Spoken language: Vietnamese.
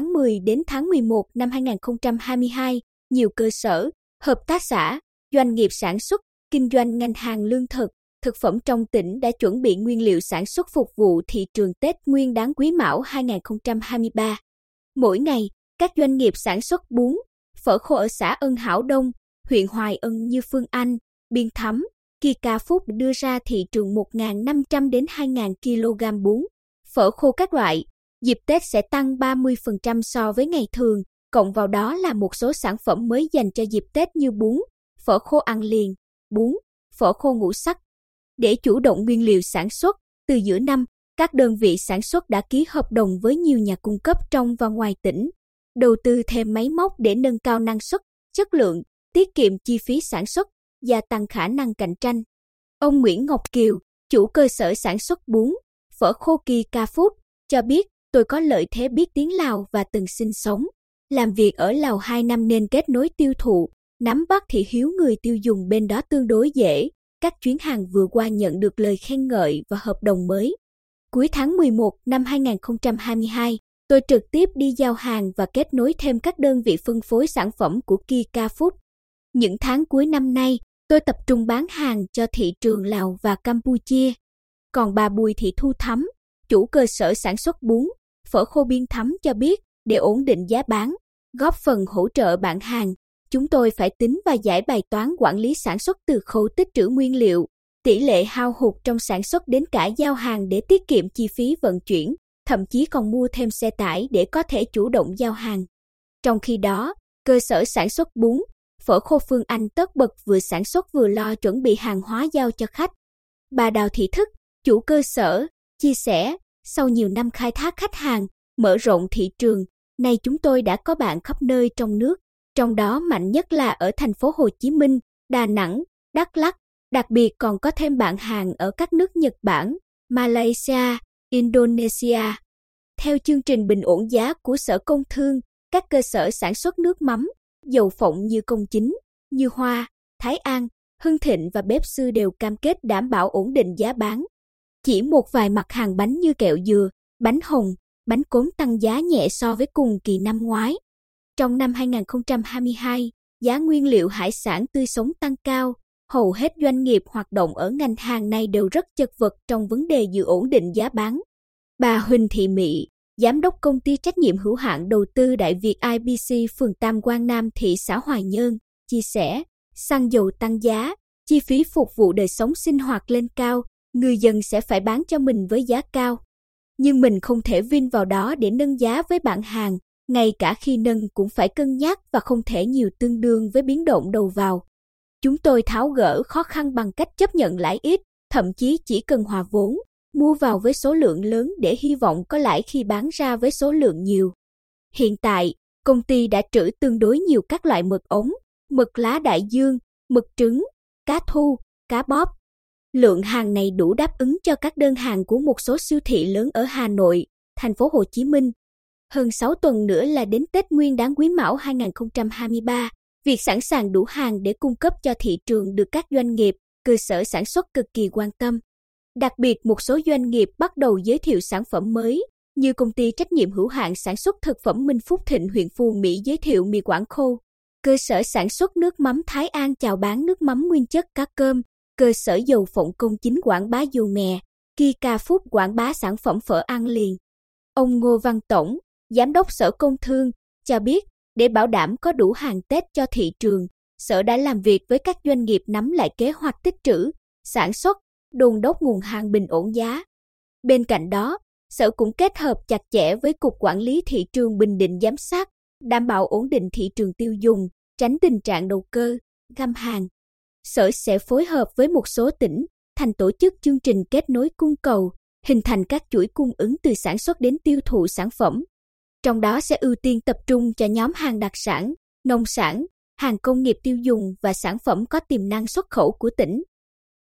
tháng 10 đến tháng 11 năm 2022, nhiều cơ sở, hợp tác xã, doanh nghiệp sản xuất, kinh doanh ngành hàng lương thực, thực phẩm trong tỉnh đã chuẩn bị nguyên liệu sản xuất phục vụ thị trường Tết Nguyên đán Quý Mão 2023. Mỗi ngày, các doanh nghiệp sản xuất bún, phở khô ở xã Ân Hảo Đông, huyện Hoài Ân như Phương Anh, Biên Thắm, Kika Phúc đưa ra thị trường 1.500 đến 2.000 kg bún, phở khô các loại. Dịp Tết sẽ tăng 30% so với ngày thường, cộng vào đó là một số sản phẩm mới dành cho dịp Tết như bún, phở khô ăn liền, bún, phở khô ngũ sắc. Để chủ động nguyên liệu sản xuất, từ giữa năm, các đơn vị sản xuất đã ký hợp đồng với nhiều nhà cung cấp trong và ngoài tỉnh, đầu tư thêm máy móc để nâng cao năng suất, chất lượng, tiết kiệm chi phí sản xuất, gia tăng khả năng cạnh tranh. Ông Nguyễn Ngọc Kiều, chủ cơ sở sản xuất bún, phở khô kỳ ca phút, cho biết tôi có lợi thế biết tiếng Lào và từng sinh sống. Làm việc ở Lào 2 năm nên kết nối tiêu thụ, nắm bắt thị hiếu người tiêu dùng bên đó tương đối dễ. Các chuyến hàng vừa qua nhận được lời khen ngợi và hợp đồng mới. Cuối tháng 11 năm 2022, tôi trực tiếp đi giao hàng và kết nối thêm các đơn vị phân phối sản phẩm của Kika Food. Những tháng cuối năm nay, tôi tập trung bán hàng cho thị trường Lào và Campuchia. Còn bà Bùi Thị Thu Thắm, chủ cơ sở sản xuất bún, phở khô biên thắm cho biết, để ổn định giá bán, góp phần hỗ trợ bạn hàng, chúng tôi phải tính và giải bài toán quản lý sản xuất từ khâu tích trữ nguyên liệu, tỷ lệ hao hụt trong sản xuất đến cả giao hàng để tiết kiệm chi phí vận chuyển, thậm chí còn mua thêm xe tải để có thể chủ động giao hàng. Trong khi đó, cơ sở sản xuất bún, phở khô Phương Anh tất bật vừa sản xuất vừa lo chuẩn bị hàng hóa giao cho khách. Bà Đào Thị Thức, chủ cơ sở, chia sẻ, sau nhiều năm khai thác khách hàng, mở rộng thị trường, nay chúng tôi đã có bạn khắp nơi trong nước, trong đó mạnh nhất là ở thành phố Hồ Chí Minh, Đà Nẵng, Đắk Lắk, đặc biệt còn có thêm bạn hàng ở các nước Nhật Bản, Malaysia, Indonesia. Theo chương trình bình ổn giá của Sở Công Thương, các cơ sở sản xuất nước mắm, dầu phộng như Công Chính, Như Hoa, Thái An, Hưng Thịnh và Bếp Sư đều cam kết đảm bảo ổn định giá bán. Chỉ một vài mặt hàng bánh như kẹo dừa, bánh hồng, bánh cốm tăng giá nhẹ so với cùng kỳ năm ngoái. Trong năm 2022, giá nguyên liệu hải sản tươi sống tăng cao, hầu hết doanh nghiệp hoạt động ở ngành hàng này đều rất chật vật trong vấn đề giữ ổn định giá bán. Bà Huỳnh Thị mỹ, Giám đốc công ty trách nhiệm hữu hạn đầu tư Đại Việt IBC phường Tam Quan Nam thị xã Hoài Nhơn, chia sẻ, xăng dầu tăng giá, chi phí phục vụ đời sống sinh hoạt lên cao, người dân sẽ phải bán cho mình với giá cao. Nhưng mình không thể vin vào đó để nâng giá với bạn hàng, ngay cả khi nâng cũng phải cân nhắc và không thể nhiều tương đương với biến động đầu vào. Chúng tôi tháo gỡ khó khăn bằng cách chấp nhận lãi ít, thậm chí chỉ cần hòa vốn, mua vào với số lượng lớn để hy vọng có lãi khi bán ra với số lượng nhiều. Hiện tại, công ty đã trữ tương đối nhiều các loại mực ống, mực lá đại dương, mực trứng, cá thu, cá bóp. Lượng hàng này đủ đáp ứng cho các đơn hàng của một số siêu thị lớn ở Hà Nội, thành phố Hồ Chí Minh. Hơn 6 tuần nữa là đến Tết Nguyên đán Quý Mão 2023, việc sẵn sàng đủ hàng để cung cấp cho thị trường được các doanh nghiệp, cơ sở sản xuất cực kỳ quan tâm. Đặc biệt một số doanh nghiệp bắt đầu giới thiệu sản phẩm mới, như công ty trách nhiệm hữu hạn sản xuất thực phẩm Minh Phúc Thịnh huyện Phù Mỹ giới thiệu mì Quảng khô, cơ sở sản xuất nước mắm Thái An chào bán nước mắm nguyên chất cá cơm, cơ sở dầu phộng công chính quảng bá dầu mè, Kika Food quảng bá sản phẩm phở ăn liền. Ông Ngô Văn Tổng, Giám đốc Sở Công Thương, cho biết để bảo đảm có đủ hàng Tết cho thị trường, Sở đã làm việc với các doanh nghiệp nắm lại kế hoạch tích trữ, sản xuất, đồn đốc nguồn hàng bình ổn giá. Bên cạnh đó, Sở cũng kết hợp chặt chẽ với Cục Quản lý Thị trường Bình Định giám sát, đảm bảo ổn định thị trường tiêu dùng, tránh tình trạng đầu cơ, găm hàng. Sở sẽ phối hợp với một số tỉnh, thành tổ chức chương trình kết nối cung cầu, hình thành các chuỗi cung ứng từ sản xuất đến tiêu thụ sản phẩm. Trong đó sẽ ưu tiên tập trung cho nhóm hàng đặc sản, nông sản, hàng công nghiệp tiêu dùng và sản phẩm có tiềm năng xuất khẩu của tỉnh.